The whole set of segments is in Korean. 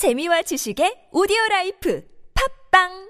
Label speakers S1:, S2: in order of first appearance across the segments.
S1: 재미와 지식의 오디오 라이프. 팟빵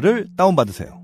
S2: 를 다운받으세요.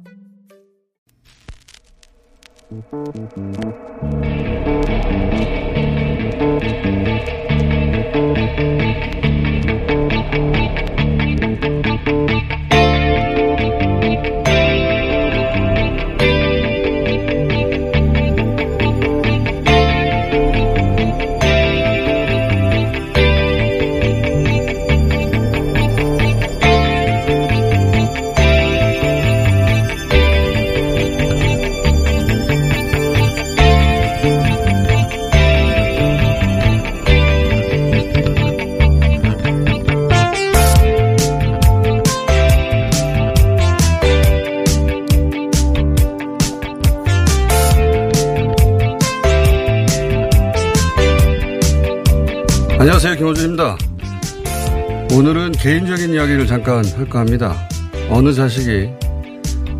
S3: 개인적인 이야기를 잠깐 할까 합니다. 어느 자식이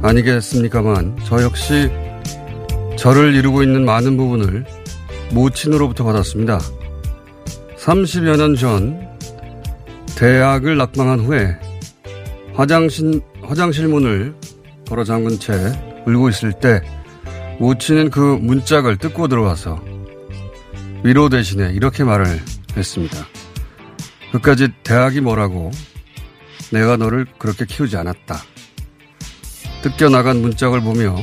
S3: 아니겠습니까만 저 역시 저를 이루고 있는 많은 부분을 모친으로부터 받았습니다. 30여 년 전 대학을 낙방한 후에 화장실, 화장실 문을 걸어 잠근 채 울고 있을 때 모친은 그 문짝을 뜯고 들어와서 위로 대신에 이렇게 말을 했습니다. 그까지 대학이 뭐라고 내가 너를 그렇게 키우지 않았다. 뜯겨나간 문짝을 보며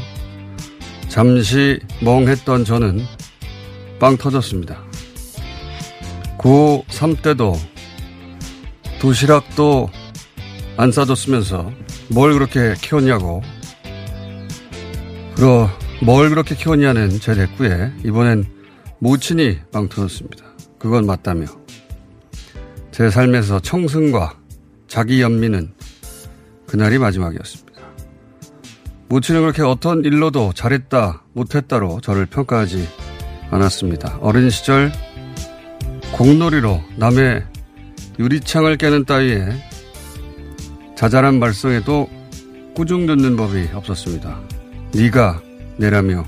S3: 잠시 멍했던 저는 빵 터졌습니다. 고3 때도 도시락도 안 싸줬으면서 뭘 그렇게 키웠냐고 그러 뭘 그렇게 키웠냐는 제 대꾸에 이번엔 모친이 빵 터졌습니다. 그건 맞다며 제 삶에서 청승과 자기 연민은 그날이 마지막이었습니다. 모친은 그렇게 어떤 일로도 잘했다, 못했다로 저를 평가하지 않았습니다. 어린 시절 공놀이로 남의 유리창을 깨는 따위에 자잘한 말썽에도 꾸중 듣는 법이 없었습니다. 네가 내라며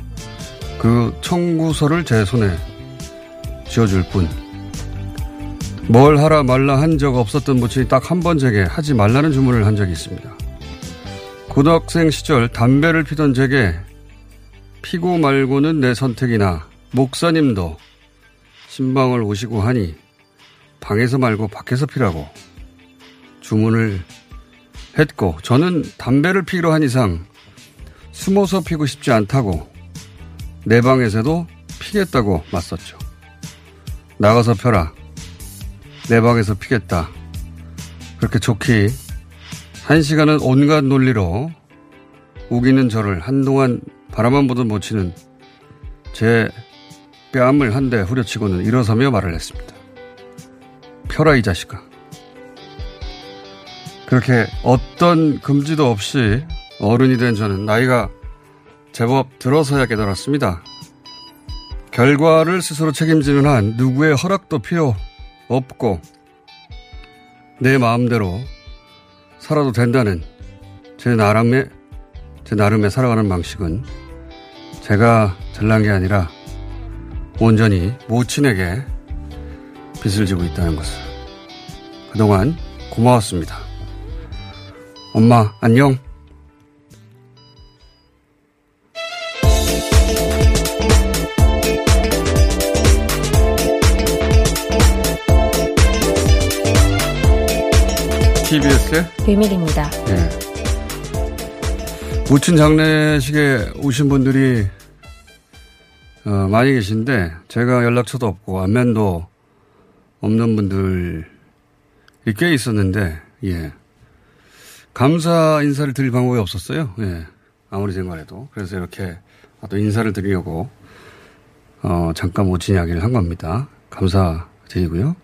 S3: 그 청구서를 제 손에 쥐어줄 뿐. 뭘 하라 말라 한 적 없었던 모친이 딱 한 번 제게 하지 말라는 주문을 한 적이 있습니다. 고등학생 시절 담배를 피던 제게 피고 말고는 내 선택이나 목사님도 신방을 오시고 하니 방에서 말고 밖에서 피라고 주문을 했고 저는 담배를 피기로 한 이상 숨어서 피고 싶지 않다고 내 방에서도 피겠다고 맞섰죠. 나가서 펴라. 내 방에서 피겠다. 그렇게 좋기 한 시간은 온갖 논리로 우기는 저를 한동안 바라만 보던 모치는 제 뺨을 한 대 후려치고는 일어서며 말을 했습니다. 펴라 이 자식아. 그렇게 어떤 금지도 없이 어른이 된 저는 나이가 제법 들어서야 깨달았습니다. 결과를 스스로 책임지는 한 누구의 허락도 필요 없고 내 마음대로 살아도 된다는 제 나름의 제 나름의 살아가는 방식은 제가 잘난 게 아니라 온전히 모친에게 빚을 지고 있다는 것을 그동안 고마웠습니다. 엄마 안녕. 아시겠어요?
S4: 비밀입니다.
S3: 예. 무친 장례식에 오신 분들이 어, 많이 계신데 제가 연락처도 없고 안면도 없는 분들이 꽤 있었는데 예. 감사 인사를 드릴 방법이 없었어요. 예. 아무리 생각해도 그래서 이렇게 또 인사를 드리려고 어, 잠깐 모친 이야기를 한 겁니다. 감사드리고요.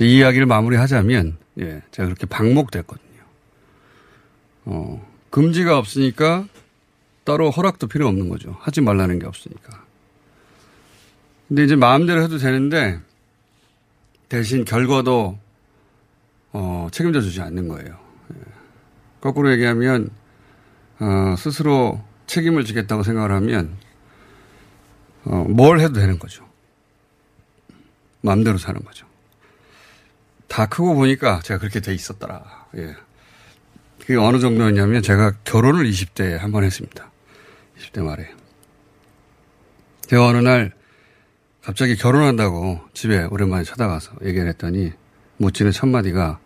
S3: 이 이야기를 마무리하자면 예, 제가 그렇게 방목됐거든요. 어, 금지가 없으니까 따로 허락도 필요 없는 거죠. 하지 말라는 게 없으니까. 근데 이제 마음대로 해도 되는데 대신 결과도 어, 책임져 주지 않는 거예요. 예. 거꾸로 얘기하면 어, 스스로 책임을 지겠다고 생각을 하면 어, 뭘 해도 되는 거죠. 마음대로 사는 거죠. 다 크고 보니까 제가 그렇게 돼 있었더라. 예. 그게 어느 정도였냐면 제가 결혼을 20대에 한 번 했습니다. 20대 말에. 제가 어느 날 갑자기 결혼한다고 집에 오랜만에 찾아가서 얘기를 했더니 못지는 첫마디가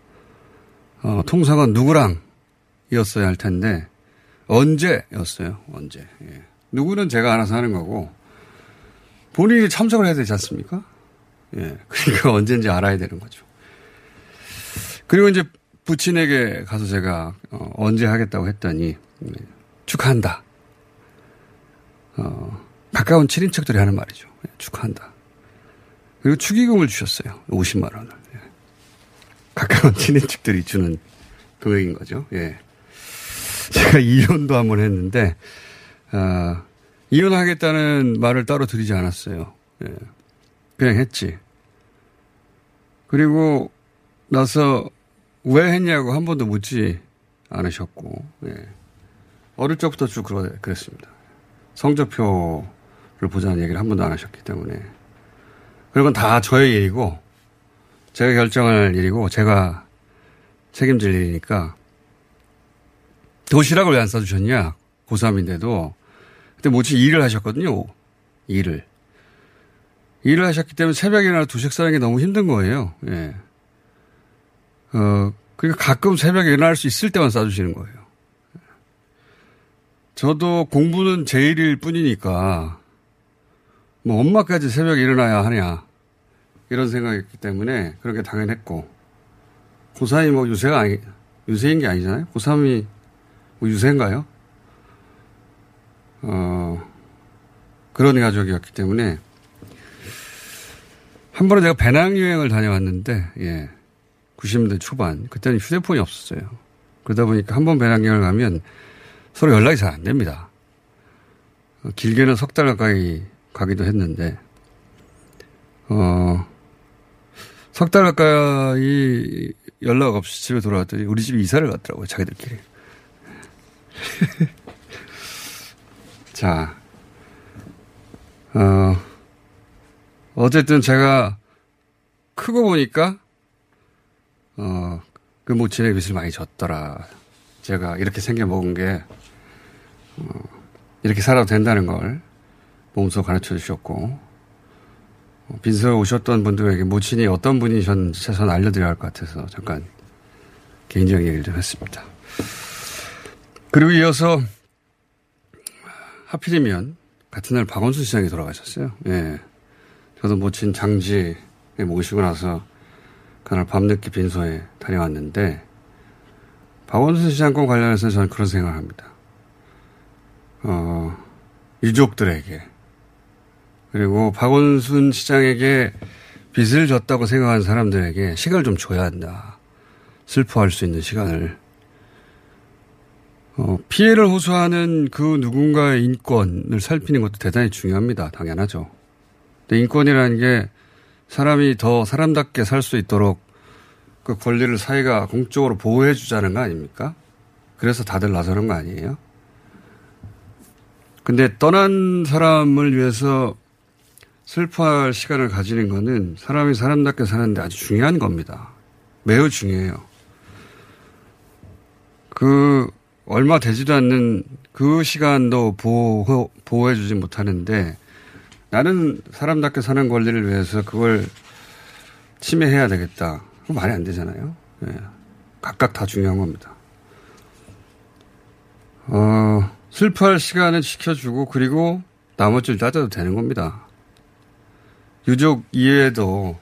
S3: 어, 통상은 누구랑 이었어야 할 텐데 언제였어요. 언제. 예. 누구는 제가 알아서 하는 거고 본인이 참석을 해야 되지 않습니까? 예. 그러니까 언제인지 알아야 되는 거죠. 그리고 이제 부친에게 가서 제가 어, 언제 하겠다고 했더니 네, 축하한다. 어, 가까운 친인척들이 하는 말이죠. 예, 축하한다. 그리고 축의금을 주셨어요. 50만 원을. 예. 가까운 친인척들이 주는 금액인 거죠. 예. 제가 이혼도 한번 했는데 어, 이혼하겠다는 말을 따로 드리지 않았어요. 예. 그냥 했지. 그리고 나서 왜 했냐고 한 번도 묻지 않으셨고, 예. 어릴 적부터 쭉 그랬습니다. 성적표를 보자는 얘기를 한 번도 안 하셨기 때문에. 그리고 다 저의 일이고, 제가 결정할 일이고, 제가 책임질 일이니까, 도시락을 왜 안 싸주셨냐? 고3인데도. 그때 모치 일을 하셨거든요. 일을. 일을 하셨기 때문에 새벽에 일어나 도시락 싸는 게 너무 힘든 거예요. 예. 어, 그러니까 가끔 새벽에 일어날 수 있을 때만 싸주시는 거예요. 저도 공부는 제 일일 뿐이니까, 뭐 엄마까지 새벽에 일어나야 하냐, 이런 생각이었기 때문에 그런 게 당연했고, 고3이 뭐 유세가 아니, 유세인 게 아니잖아요? 고3이 뭐 유세인가요? 어, 그런 가족이었기 때문에, 한 번은 제가 배낭여행을 다녀왔는데, 예. 90년대 초반. 그때는 휴대폰이 없었어요. 그러다 보니까 한 번 배낭여행을 가면 서로 연락이 잘 안 됩니다. 길게는 석 달 가까이 가기도 했는데, 어, 석 달 가까이 연락 없이 집에 돌아왔더니 우리 집에 이사를 갔더라고요, 자기들끼리. 자, 어, 어쨌든 제가 크고 보니까 어, 그 모친의 빚을 많이 졌더라. 제가 이렇게 생겨 먹은 게, 어, 이렇게 살아도 된다는 걸 몸소 가르쳐 주셨고, 어, 빈소에 오셨던 분들에게 모친이 어떤 분이셨는지 최소한 알려드려야 할 것 같아서 잠깐 개인적인 얘기를 좀 했습니다. 그리고 이어서 하필이면 같은 날 박원순 시장이 돌아가셨어요. 예. 저도 모친 장지에 모시고 나서 그날 밤늦게 빈소에 다녀왔는데 박원순 시장권 관련해서 저는 그런 생각을 합니다. 어, 유족들에게 그리고 박원순 시장에게 빚을 졌다고 생각하는 사람들에게 시간을 좀 줘야 한다. 슬퍼할 수 있는 시간을. 어, 피해를 호소하는 그 누군가의 인권을 살피는 것도 대단히 중요합니다. 당연하죠. 근데 인권이라는 게 사람이 더 사람답게 살 수 있도록 그 권리를 사회가 공적으로 보호해 주자는 거 아닙니까? 그래서 다들 나서는 거 아니에요? 근데 떠난 사람을 위해서 슬퍼할 시간을 가지는 거는 사람이 사람답게 사는데 아주 중요한 겁니다. 매우 중요해요. 그, 얼마 되지도 않는 그 시간도 보호, 보호해주지 못하는데 나는 사람답게 사는 권리를 위해서 그걸 침해해야 되겠다. 그거 말이 안 되잖아요. 예. 각각 다 중요한 겁니다. 어, 슬퍼할 시간은 지켜주고 그리고 나머지를 따져도 되는 겁니다. 유족 이외에도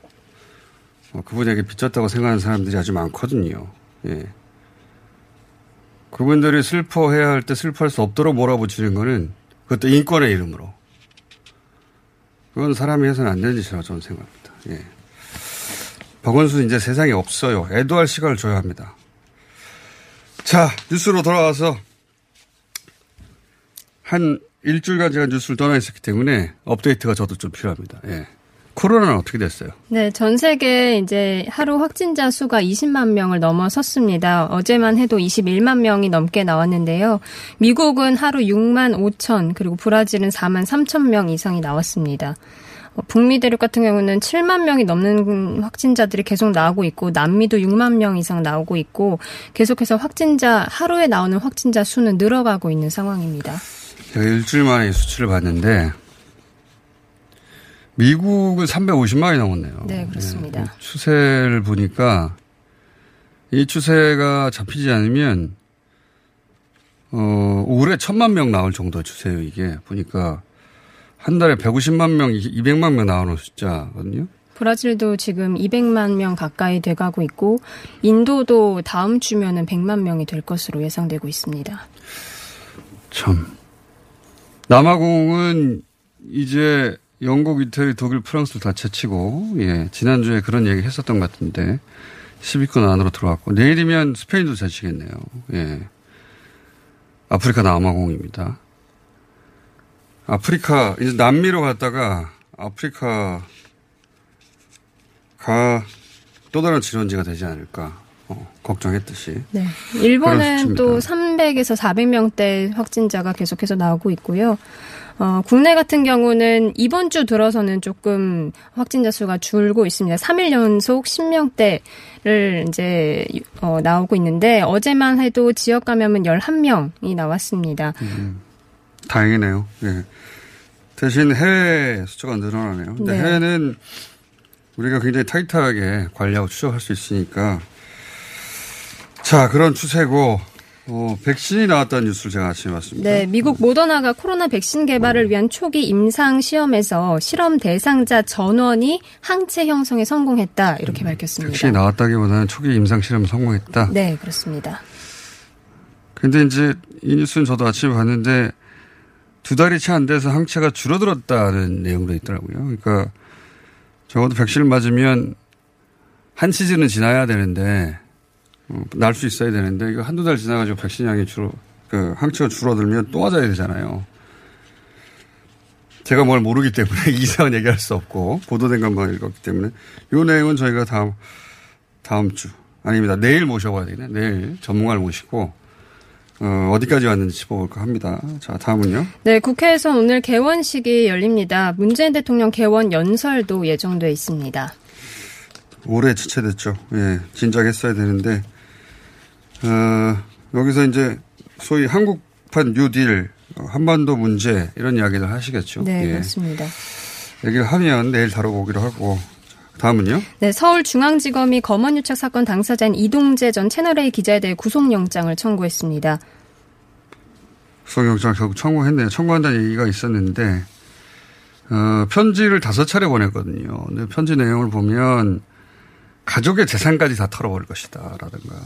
S3: 어, 그분에게 빚졌다고 생각하는 사람들이 아주 많거든요. 예. 그분들이 슬퍼해야 할 때 슬퍼할 수 없도록 몰아붙이는 거는 그것도 인권의 이름으로. 그건 사람이 해서는 안 되는 짓이라고 저는 생각합니다. 예. 박원순 이제 세상에 없어요. 애도할 시간을 줘야 합니다. 자, 뉴스로 돌아와서 한 일주일간 제가 뉴스를 떠나 있었기 때문에 업데이트가 저도 좀 필요합니다. 예. 코로나는 어떻게 됐어요?
S5: 네, 전 세계 이제 하루 확진자 수가 20만 명을 넘어섰습니다. 어제만 해도 21만 명이 넘게 나왔는데요. 미국은 하루 6만 5천, 그리고 브라질은 4만 3천 명 이상이 나왔습니다. 어, 북미 대륙 같은 경우는 7만 명이 넘는 확진자들이 계속 나오고 있고 남미도 6만 명 이상 나오고 있고 계속해서 확진자 하루에 나오는 확진자 수는 늘어가고 있는 상황입니다.
S3: 제가 일주일 만에 수치를 봤는데 미국은 350만이 넘었네요.
S5: 네, 그렇습니다. 네,
S3: 추세를 보니까 이 추세가 잡히지 않으면 어, 올해 천만 명 나올 정도 추세예요, 이게. 보니까 한 달에 150만 명, 200만 명 나오는 숫자거든요.
S5: 브라질도 지금 200만 명 가까이 돼가고 있고 인도도 다음 주면은 100만 명이 될 것으로 예상되고 있습니다.
S3: 참. 남아공은 이제 영국, 이태리, 독일, 프랑스를 다 제치고, 예, 지난주에 그런 얘기 했었던 것 같은데, 10위권 안으로 들어왔고, 내일이면 스페인도 제치겠네요. 예. 아프리카 남아공입니다. 아프리카, 이제 남미로 갔다가, 아프리카, 가, 또 다른 질원지가 되지 않을까. 어, 걱정했듯이.
S5: 네. 일본은 또 300에서 400명대 확진자가 계속해서 나오고 있고요. 어, 국내 같은 경우는 이번 주 들어서는 조금 확진자 수가 줄고 있습니다. 3일 연속 10명대를 이제 어, 나오고 있는데 어제만 해도 지역 감염은 11명이 나왔습니다. 음,
S3: 다행이네요. 네. 대신 해외 숫자가 늘어나네요. 근데 네. 해외는 우리가 굉장히 타이트하게 관리하고 추적할 수 있으니까 자 그런 추세고 어, 백신이 나왔다는 뉴스를 제가 아침에 봤습니다.
S5: 네, 미국 모더나가 코로나 백신 개발을 위한 초기 임상 시험에서 실험 대상자 전원이 항체 형성에 성공했다 이렇게 음, 밝혔습니다.
S3: 백신이 나왔다기보다는 초기 임상 실험 성공했다.
S5: 네, 그렇습니다.
S3: 근데 이제 이 뉴스는 저도 아침에 봤는데 두 달이 채 안 돼서 항체가 줄어들었다는 내용도 있더라고요. 그러니까 적어도 백신을 맞으면 한 시즌은 지나야 되는데 어, 날 수 있어야 되는데 이거 한두 달 지나가지고 백신량이 줄어 그 항체가 줄어들면 또 맞아야 되잖아요. 제가 뭘 모르기 때문에 이상은 얘기할 수 없고 보도된 것만 읽었기 때문에 이 내용은 저희가 다음 다음 주 아닙니다. 내일 모셔봐야 되겠네. 내일 전문가를 모시고 어, 어디까지 왔는지 짚어볼까 합니다. 자, 다음은요.
S5: 네, 국회에서 오늘 개원식이 열립니다. 문재인 대통령 개원 연설도 예정돼 있습니다.
S3: 올해 지체됐죠. 예, 진작 했어야 되는데 어, 여기서 이제 소위 한국판 뉴딜, 한반도 문제 이런 이야기를 하시겠죠.
S5: 네, 예. 그렇습니다.
S3: 얘기를 하면 내일 다뤄보기로 하고 다음은요?
S5: 네, 서울중앙지검이 검언유착 사건 당사자인 이동재 전 채널A 기자에 대해 구속영장을 청구했습니다.
S3: 구속영장 결국 청구했네요. 청구한다는 얘기가 있었는데 어, 편지를 다섯 차례 보냈거든요. 근데 편지 내용을 보면 가족의 재산까지 다 털어버릴 것이다. 라든가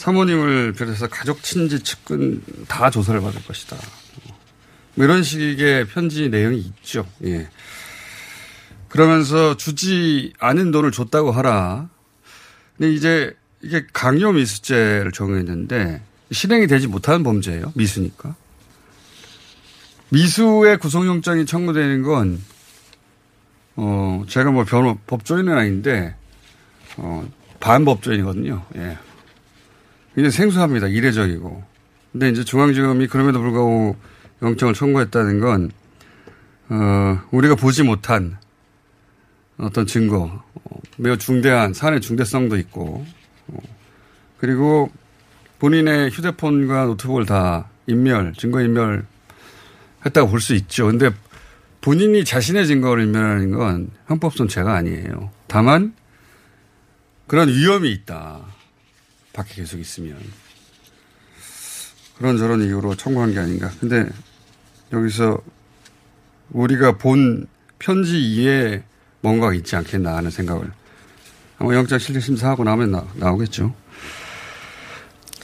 S3: 사모님을 비롯해서 가족, 친지, 측근 다 조사를 받을 것이다. 뭐 이런 식의 편지 내용이 있죠. 예. 그러면서 주지 않은 돈을 줬다고 하라. 근데 이제 이게 강요 미수죄를 정했는데 실행이 되지 못하는 범죄예요. 미수니까. 미수의 구속영장이 청구되는 건, 어, 제가 뭐 변호, 법조인은 아닌데, 어, 반법조인이거든요. 예. 굉장히 생소합니다. 이례적이고. 근데 이제 중앙지검이 그럼에도 불구하고 영장을 청구했다는 건, 어, 우리가 보지 못한 어떤 증거, 어, 매우 중대한 사안의 중대성도 있고, 어, 그리고 본인의 휴대폰과 노트북을 다 인멸, 증거 인멸 했다고 볼 수 있죠. 근데 본인이 자신의 증거를 인멸하는 건 형법상 죄가 아니에요. 다만 그런 위험이 있다. 밖에 계속 있으면. 그런 저런 이유로 청구한 게 아닌가. 근데 여기서 우리가 본 편지 이에 뭔가가 있지 않겠나 하는 생각을 아마 영장 실질 심사하고 나면 나, 나오겠죠.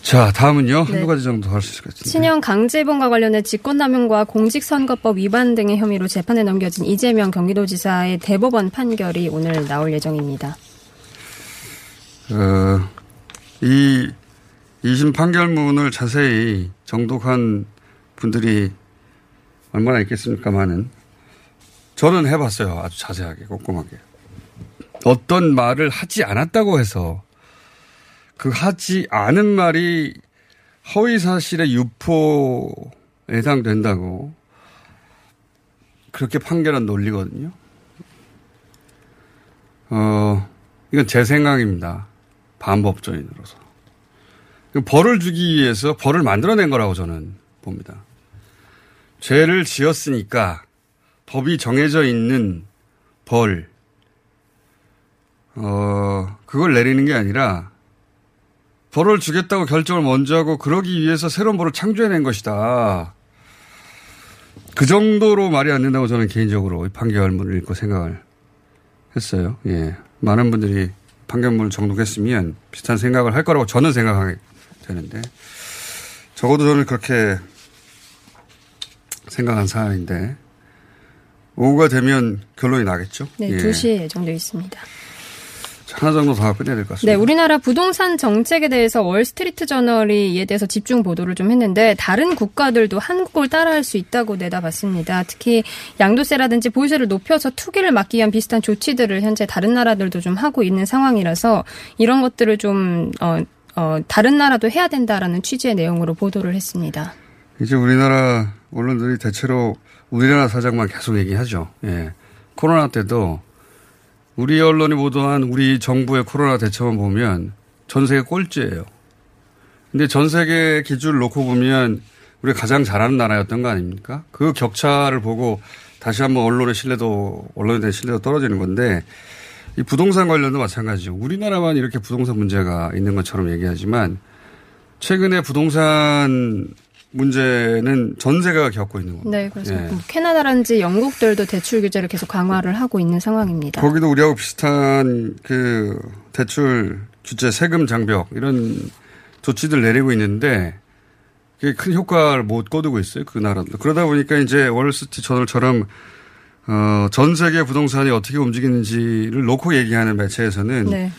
S3: 자, 다음은요.
S5: 네.
S3: 한두 가지 정도 할 수 있을 것 같은데.
S5: 친형 강제봉과 관련해 직권남용과 공직선거법 위반 등의 혐의로 재판에 넘겨진 이재명 경기도지사의 대법원 판결이 오늘 나올 예정입니다.
S3: 어, 이 2심 판결문을 자세히 정독한 분들이 얼마나 있겠습니까만은 저는 해봤어요. 아주 자세하게, 꼼꼼하게. 어떤 말을 하지 않았다고 해서 그 하지 않은 말이 허위 사실의 유포에 해당된다고 그렇게 판결한 논리거든요. 어, 이건 제 생각입니다. 반법조인으로서. 벌을 주기 위해서 벌을 만들어낸 거라고 저는 봅니다. 죄를 지었으니까 법이 정해져 있는 벌, 어, 그걸 내리는 게 아니라 벌을 주겠다고 결정을 먼저 하고 그러기 위해서 새로운 벌을 창조해낸 것이다. 그 정도로 말이 안 된다고 저는 개인적으로 이 판결문을 읽고 생각을 했어요. 예. 많은 분들이 판결문을 정독했으면 비슷한 생각을 할 거라고 저는 생각하게 되는데 적어도 저는 그렇게 생각한 사안인데 오후가 되면 결론이 나겠죠.
S5: 네,
S3: 예.
S5: 2시에 예정되어 있습니다.
S3: 하나 정도 더 끝내야 될 것 같습니다.
S5: 네, 우리나라 부동산 정책에 대해서 월스트리트 저널이 이에 대해서 집중 보도를 좀 했는데 다른 국가들도 한국을 따라할 수 있다고 내다봤습니다. 특히 양도세라든지 보유세를 높여서 투기를 막기 위한 비슷한 조치들을 현재 다른 나라들도 좀 하고 있는 상황이라서 이런 것들을 좀 어, 어, 다른 나라도 해야 된다라는 취지의 내용으로 보도를 했습니다.
S3: 이제 우리나라 언론들이 대체로 우리나라 사정만 계속 얘기하죠. 예. 코로나 때도 우리 언론이 보도한 우리 정부의 코로나 대처만 보면 전 세계 꼴찌예요. 근데 전 세계 기준을 놓고 보면 우리가 가장 잘하는 나라였던 거 아닙니까? 그 격차를 보고 다시 한번 언론의 신뢰도, 언론에 대한 신뢰도 떨어지는 건데 이 부동산 관련도 마찬가지죠. 우리나라만 이렇게 부동산 문제가 있는 것처럼 얘기하지만 최근에 부동산 문제는 전 세계가 겪고 있는 겁니다.
S5: 네, 그래서
S3: 예.
S5: 뭐 캐나다라든지 영국들도 대출 규제를 계속 강화를 하고 있는 상황입니다.
S3: 거기도 우리하고 비슷한 그 대출 규제 세금 장벽 이런 조치들 내리고 있는데 그게 큰 효과를 못 거두고 있어요. 그 나라도. 그러다 보니까 이제 월스트리트 저널처럼 어, 전 세계 부동산이 어떻게 움직이는지를 놓고 얘기하는 매체에서는
S5: 네.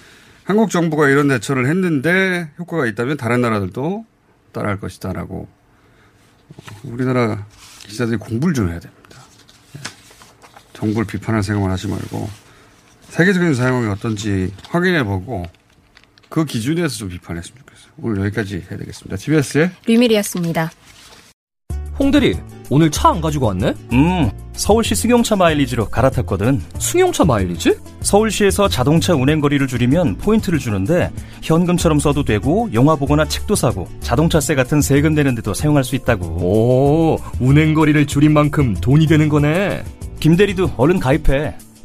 S3: 한국 정부가 이런 대처를 했는데 효과가 있다면 다른 나라들도 따라할 것이다라고 어, 우리나라 기자들이 공부를 좀 해야 됩니다. 예. 정부를 비판할 생각만 하지 말고 세계적인 사용이 어떤지 확인해 보고 그 기준에서 좀 비판했으면 좋겠어요. 오늘 여기까지 해야 되겠습니다. TBS의
S5: 류밀이었습니다.
S6: 홍대리, 오늘 차 안 가지고 왔네?
S7: 음, 서울시 승용차 마일리지로 갈아탔거든.
S6: 승용차 마일리지?
S7: 서울시에서 자동차 운행 거리를 줄이면 포인트를 주는데 현금처럼 써도 되고 영화 보거나 책도 사고 자동차세 같은 세금 내는데도 사용할 수 있다고.
S6: 오, 운행 거리를 줄인 만큼 돈이 되는 거네.
S7: 김 대리도 얼른 가입해.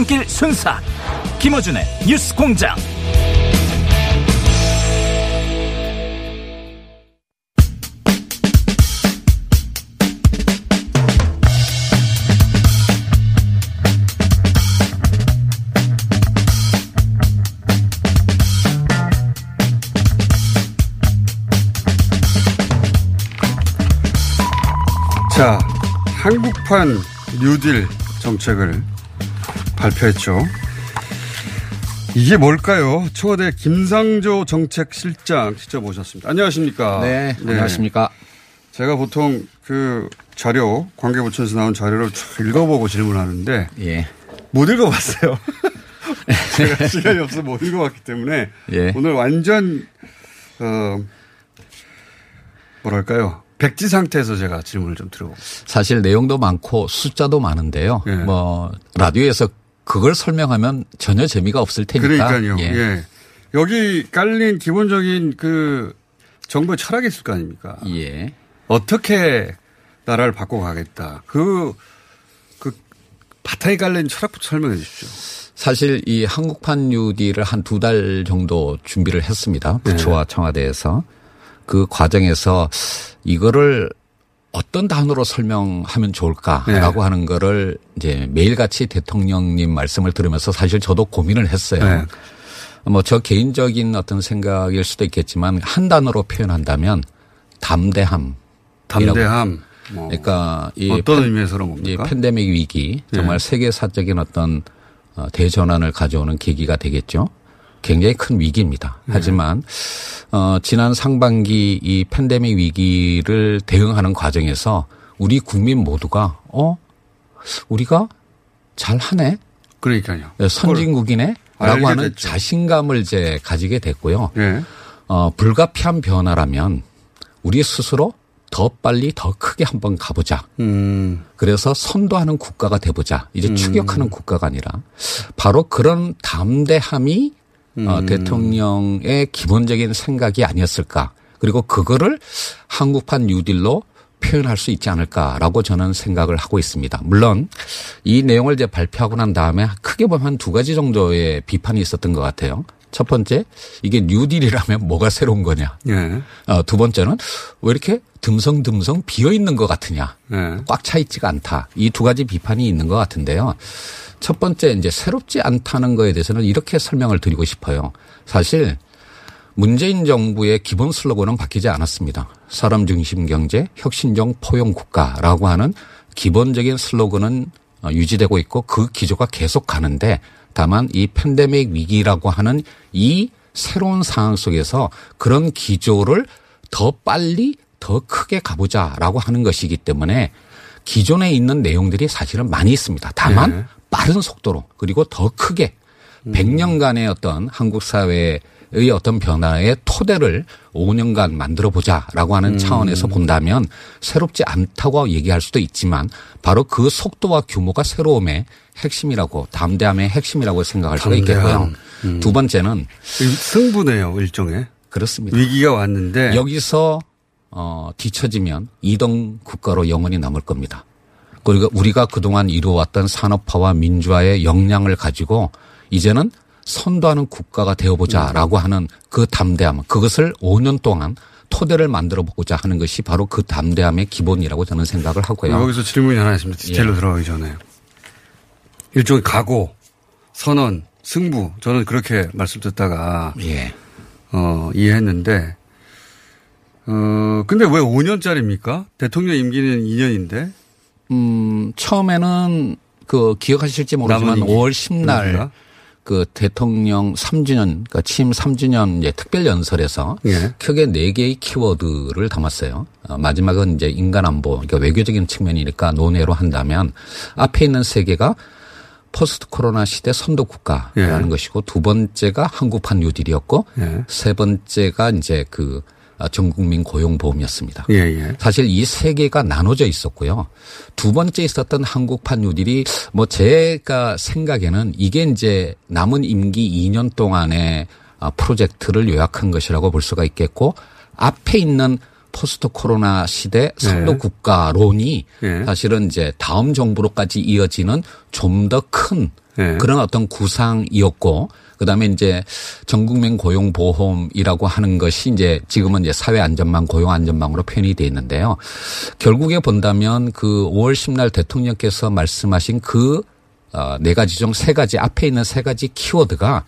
S8: 출근길 순사. 김어준의 뉴스 공장.
S3: 자, 한국판 뉴딜 정책을 발표했죠. 이게 뭘까요? 청와대 김상조 정책실장 직접 모셨습니다. 안녕하십니까?
S9: 네, 안녕하십니까?
S3: 제가 보통 그 자료, 관계부처에서 나온 자료를 쭉 읽어보고 질문하는데.
S9: 예.
S3: 못 읽어봤어요. 제가 시간이 없어 못 읽어봤기 때문에.
S9: 예.
S3: 오늘 완전, 어, 뭐랄까요. 백지 상태에서 제가 질문을 좀 드려보겠습니다.
S9: 사실 내용도 많고 숫자도 많은데요.
S3: 예.
S9: 뭐 라디오에서 그걸 설명하면 전혀 재미가 없을 테니까.
S3: 그러니까요. 예. 여기 깔린 기본적인 그 정부의 철학이 있을 거 아닙니까?
S9: 예.
S3: 어떻게 나라를 바꿔가겠다. 그, 그 바탕에 깔린 철학부터 설명해 주십시오.
S9: 사실 이 한국판 뉴딜을 한 두 달 정도 준비를 했습니다. 부처와 청와대에서. 그 과정에서 이거를 어떤 단어로 설명하면 좋을까라고
S3: 네.
S9: 하는 거를 이제 매일같이 대통령님 말씀을 들으면서 사실 저도 고민을 했어요.
S3: 네.
S9: 뭐저 개인적인 어떤 생각일 수도 있겠지만 한 단어로 표현한다면 담대함.
S3: 담대함. 뭐
S9: 그러니까 이
S3: 어떤
S9: 팬-
S3: 의미에서는 뭡니까?
S9: 이 팬데믹 위기 정말
S3: 네.
S9: 세계사적인 어떤 어, 대전환을 가져오는 계기가 되겠죠. 굉장히 큰 위기입니다.
S3: 네.
S9: 하지만 어, 지난 상반기 이 팬데믹 위기를 대응하는 과정에서 우리 국민 모두가 어 우리가 잘 하네.
S3: 그러니까요.
S9: 네, 선진국이네라고 하는
S3: 됐죠.
S9: 자신감을 이제 가지게 됐고요.
S3: 예.
S9: 어, 불가피한 변화라면 우리 스스로 더 빨리 더 크게 한번 가보자.
S3: 음.
S9: 그래서 선도하는 국가가 돼보자. 이제
S3: 음.
S9: 추격하는 국가가 아니라 바로 그런 담대함이 어,
S3: 음.
S9: 대통령의 기본적인 생각이 아니었을까. 그리고 그거를 한국판 뉴딜로 표현할 수 있지 않을까라고 저는 생각을 하고 있습니다. 물론 이 내용을 이제 발표하고 난 다음에 크게 보면 한 두 가지 정도의 비판이 있었던 것 같아요. 첫 번째, 이게 뉴딜이라면 뭐가 새로운 거냐.
S3: 예.
S9: 어, 두 번째는 왜 이렇게 듬성듬성 비어 있는 것 같으냐.
S3: 예.
S9: 꽉차 있지가 않다. 이 두 가지 비판이 있는 것 같은데요. 첫 번째 이제 새롭지 않다는 거에 대해서는 이렇게 설명을 드리고 싶어요. 사실 문재인 정부의 기본 슬로건은 바뀌지 않았습니다. 사람 중심 경제, 혁신적 포용 국가라고 하는 기본적인 슬로건은 어, 유지되고 있고 그 기조가 계속 가는데 다만 이 팬데믹 위기라고 하는 이 새로운 상황 속에서 그런 기조를 더 빨리 더 크게 가보자라고 하는 것이기 때문에 기존에 있는 내용들이 사실은 많이 있습니다. 다만
S3: 네.
S9: 빠른 속도로 그리고 더 크게 100년간의 어떤 한국 사회의 어떤 변화의 토대를 5년간 만들어 보자라고 하는 차원에서 본다면 새롭지 않다고 얘기할 수도 있지만 바로 그 속도와 규모가 새로움의 핵심이라고 담대함의 핵심이라고 생각할 수가 있겠고요.
S3: 음.
S9: 두 번째는
S3: 승부네요, 일종의.
S9: 그렇습니다.
S3: 위기가 왔는데
S9: 여기서 어, 뒤처지면 이동 국가로 영원히 남을 겁니다. 그리고 우리가 그동안 이루어왔던 산업화와 민주화의 역량을 가지고 이제는 선도하는 국가가 되어보자라고 하는 그 담대함, 그것을 5년 동안 토대를 만들어 보고자 하는 것이 바로 그 담대함의 기본이라고 저는 생각을 하고요.
S3: 여기서 질문이 하나 있습니다. 디테일로
S9: 예.
S3: 들어가기 전에. 일종의 각오, 선언, 승부. 저는 그렇게 말씀 듣다가
S9: 예.
S3: 어, 이해했는데 어, 근데 왜 5년짜리입니까? 대통령 임기는 2년인데.
S9: 음, 처음에는 그 기억하실지 모르지만
S3: 남은 임기.
S9: 5월 10날
S3: 그렇습니까?
S9: 그 대통령 3주년, 그러니까 취임 3주년 이제 특별 연설에서
S3: 예.
S9: 크게 네 개의 키워드를 담았어요. 어, 마지막은 이제 인간 안보, 그러니까 외교적인 측면이니까 논외로 한다면 앞에 있는 세 개가 포스트 코로나 시대 선도 국가라는
S3: 예.
S9: 것이고 두 번째가 한국판 뉴딜이었고
S3: 예.
S9: 세 번째가 이제 그 아, 전국민 고용보험이었습니다.
S3: 예, 예.
S9: 사실 이 세 개가 나눠져 있었고요. 두 번째 있었던 한국판 뉴딜이 뭐 제가 생각에는 이게 이제 남은 임기 2년 동안의 아, 프로젝트를 요약한 것이라고 볼 수가 있겠고 앞에 있는 포스트 코로나 시대 선도
S3: 네.
S9: 국가론이
S3: 예.
S9: 사실은 이제 다음 정부로까지 이어지는 좀 더 큰
S3: 예.
S9: 그런 어떤 구상이었고 그다음에 이제 전국민 고용 보험이라고 하는 것이 이제 지금은 이제 사회 안전망 고용 안전망으로 표현이 돼 있는데요. 결국에 본다면 그 5월 10날 대통령께서 말씀하신 그 어, 네 가지 중 세 가지 앞에 있는 세 가지 키워드가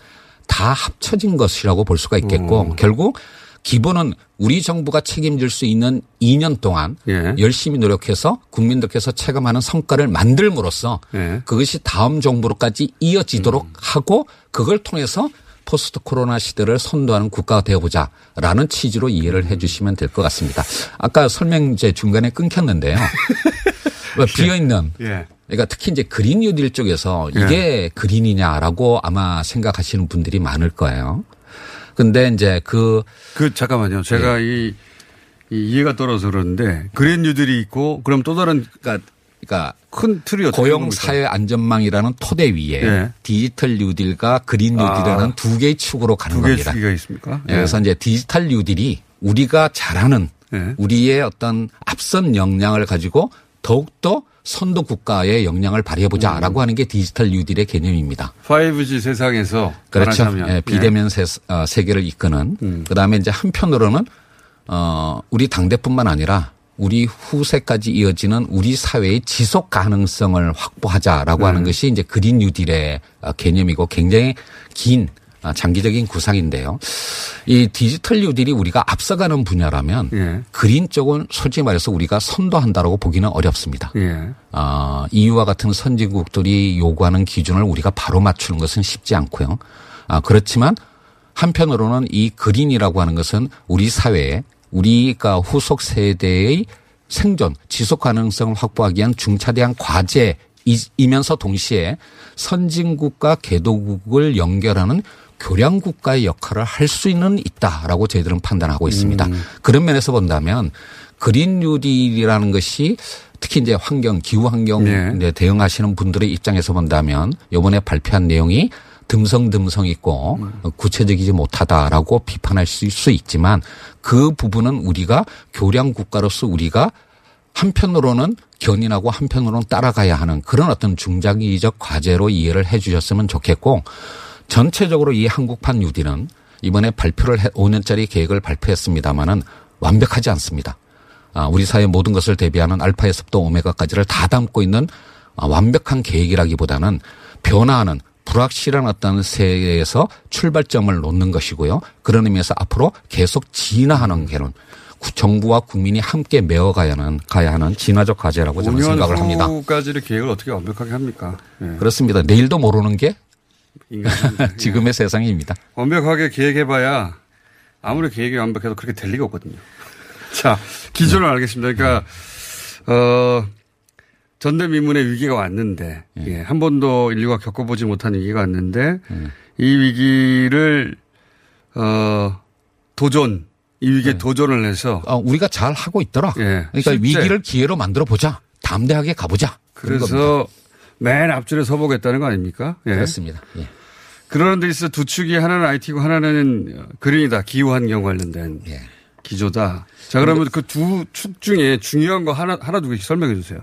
S9: 다 합쳐진 것이라고 볼 수가 있겠고 결국 기본은 우리 정부가 책임질 수 있는 2년 동안
S3: 예.
S9: 열심히 노력해서 국민들께서 체감하는 성과를 만들므로써
S3: 예.
S9: 그것이 다음 정부로까지 이어지도록 하고 그걸 통해서 post 코로나 시대를 선도하는 국가가 되어보자라는 취지로 이해를 해 주시면 될 것 같습니다. 아까 설명 이제 중간에 끊겼는데요. 왜 비어 있는
S3: 예.
S9: 그러니까 특히 이제 green 뉴딜 쪽에서 이게 green이냐라고 아마 생각하시는 분들이 많을 거예요. 근데 이제 그
S3: 그 잠깐만요. 제가 이, 이 이해가 떨어서 그러는데 green 뉴딜이 있고 그럼 또 다른
S9: 그러니까 그러니까
S3: 큰 틀이
S9: 고용? 사회 안전망이라는 토대 위에
S3: 예.
S9: 디지털 뉴딜과 green 뉴딜이라는
S3: 아.
S9: 두 개의 축으로 가는
S3: 두 개의
S9: 겁니다.
S3: 축이가 있습니까?
S9: 예, 그래서 이제 디지털 뉴딜이 우리가 잘하는
S3: 예.
S9: 우리의 어떤 앞선 역량을 가지고 더욱더 선도 국가의 역량을 발휘해보자라고
S3: 음.
S9: 하는 게 디지털 뉴딜의 개념입니다.
S3: 5G 세상에서
S9: 그렇죠.
S3: 말하자면.
S9: 예, 비대면 세, 어, 세계를 이끄는.
S3: 음.
S9: 그다음에 이제 한편으로는 어, 우리 당대뿐만 아니라 우리 후세까지 이어지는 우리 사회의 지속 가능성을 확보하자라고
S3: 음.
S9: 하는 것이 이제 그린 뉴딜의 어, 개념이고 굉장히 긴 아, 장기적인 구상인데요. 이 디지털 뉴딜이 우리가 앞서가는 분야라면
S3: 예.
S9: 그린 쪽은 솔직히 말해서 우리가 선도한다라고 보기는 어렵습니다.
S3: 예.
S9: 어, EU와 같은 선진국들이 요구하는 기준을 우리가 바로 맞추는 것은 쉽지 않고요. 아, 그렇지만 한편으로는 이 그린이라고 하는 것은 우리 사회에 우리가 후속 세대의 생존, 지속 가능성을 확보하기 위한 중차대한 과제이면서 동시에 선진국과 개도국을 연결하는 교량 국가의 역할을 할 수는 있다라고 저희들은 판단하고 있습니다. 그런 면에서 본다면 그린 뉴딜이라는 것이 특히 이제 환경, 기후 환경
S3: 네.
S9: 에 대응하시는 분들의 입장에서 본다면 이번에 발표한 내용이 듬성듬성 있고 구체적이지 못하다라고 비판할 수, 수 있지만 그 부분은 우리가 교량 국가로서 우리가 한편으로는 견인하고 한편으로는 따라가야 하는 그런 어떤 중장기적 과제로 이해를 해 주셨으면 좋겠고 전체적으로 이 한국판 뉴딜은 이번에 발표를 해 5년짜리 계획을 발표했습니다마는 완벽하지 않습니다. 아, 우리 사회 모든 것을 대비하는 알파에서부터 오메가까지를 다 담고 있는 아, 완벽한 계획이라기보다는 변화하는 불확실한 어떤 세계에서 출발점을 놓는 것이고요. 그런 의미에서 앞으로 계속 진화하는 개론. 구- 정부와 국민이 함께 메어가야 하는 가야 하는 진화적 과제라고 저는
S3: 5년
S9: 생각을 합니다.
S3: 후까지를 계획을 어떻게 완벽하게 합니까? 예.
S9: 그렇습니다. 내일도 모르는 게
S3: 인간입니다.
S9: 지금의 세상입니다.
S3: 완벽하게 계획해봐야 아무리 계획이 완벽해도 그렇게 될 리가 없거든요. 자, 기준을 알겠습니다. 그러니까, 어, 전대미문의 위기가 왔는데, 예, 한 번도 인류가 겪어보지 못한 위기가 왔는데, 이 위기를, 어, 도전, 이 위기에 도전을 해서.
S9: 어, 우리가 잘 하고 있더라.
S3: 예,
S9: 그러니까. 위기를 기회로 만들어 보자. 담대하게 가보자.
S3: 그래서 맨 앞줄에 서보겠다는 거 아닙니까? 예.
S9: 그렇습니다. 예.
S3: 그런 데 있어 두 축이 하나는 IT고 하나는 그린이다. 기후환경 관련된
S9: 예.
S3: 기조다. 자, 그러면 그 두 축 중에 중요한 거 하나, 하나 두 개씩 설명해 주세요.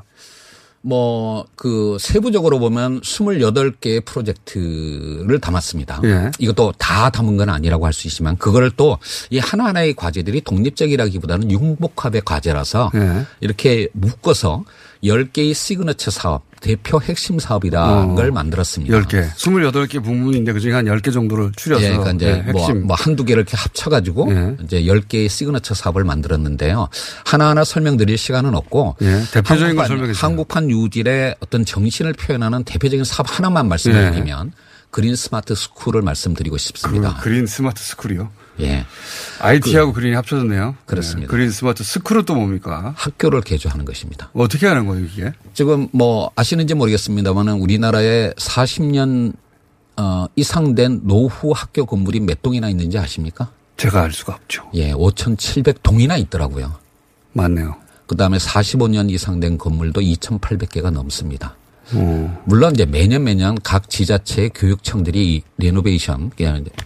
S9: 뭐, 그, 세부적으로 보면 28개의 프로젝트를 담았습니다.
S3: 예.
S9: 이것도 다 담은 건 아니라고 할 수 있지만, 그거를 또이 하나하나의 과제들이 독립적이라기보다는 융복합의 과제라서
S3: 예.
S9: 이렇게 묶어서 10개의 시그너처 사업, 대표 핵심 사업이라는
S3: 어.
S9: 걸 만들었습니다.
S3: 10개. 28개 부문인데 그중에 한 10개 정도를 추려서.
S9: 예, 그러니까 이제
S3: 예,
S9: 뭐. 뭐 한두 개를 이렇게 합쳐가지고
S3: 예.
S9: 이제 10개의 시그너처 사업을 만들었는데요. 하나하나 설명드릴 시간은 없고.
S3: 예, 대표적인 걸
S9: 한국판. 한국판 뉴딜의 어떤 정신을 표현하는 대표적인 사업 하나만 말씀을
S3: 예.
S9: 드리면 green smart school을 말씀드리고 싶습니다.
S3: 그, green smart school이요?
S9: 예.
S3: IT하고 green이 합쳐졌네요.
S9: 그렇습니다.
S3: 네. green smart school은 또 뭡니까?
S9: 학교를 개조하는 것입니다.
S3: 어떻게 하는 거예요, 이게?
S9: 지금 뭐 아시는지 모르겠습니다만은 우리나라에 40년 어, 이상 된 노후 학교 건물이 몇 동이나 있는지 아십니까?
S3: 제가 알 수가 없죠.
S9: 예, 5,700동이나 있더라고요.
S3: 맞네요.
S9: 그 다음에 45년 이상 된 건물도 2,800개가 넘습니다.
S3: 오.
S9: 물론 이제 매년 매년 각 지자체 교육청들이 레노베이션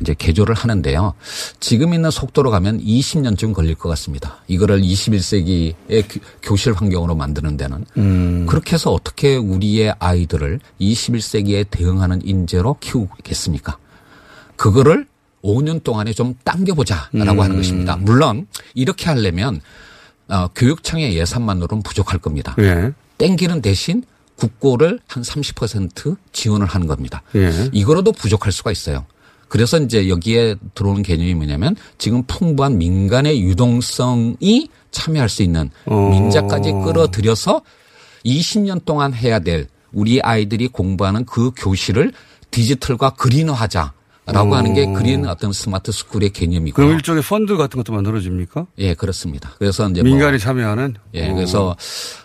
S9: 이제 개조를 하는데요. 지금 있는 속도로 가면 20년쯤 걸릴 것 같습니다. 이거를 21세기의 교실 환경으로 만드는 데는
S3: 음.
S9: 그렇게 해서 어떻게 우리의 아이들을 21세기에 대응하는 인재로 키우겠습니까? 그거를 5년 동안에 좀 당겨보자라고
S3: 음.
S9: 하는 것입니다. 물론 이렇게 하려면 어, 교육청의 예산만으로는 부족할 겁니다.
S3: 예.
S9: 땡기는 대신 국고를 한 30% 지원을 하는 겁니다.
S3: 예.
S9: 이거로도 부족할 수가 있어요. 그래서 이제 여기에 들어오는 개념이 뭐냐면 지금 풍부한 민간의 유동성이 참여할 수 있는
S3: 어.
S9: 민자까지 끌어들여서 20년 동안 해야 될 우리 아이들이 공부하는 그 교실을 디지털과 그린화하자. 라고
S3: 어.
S9: 하는 게 그린 어떤 스마트 스쿨의 개념이고요.
S3: 그럼 일종의 펀드 같은 것도 만들어집니까?
S9: 예, 그렇습니다. 그래서 이제
S3: 민간이
S9: 뭐
S3: 참여하는?
S9: 예,
S3: 어.
S9: 그래서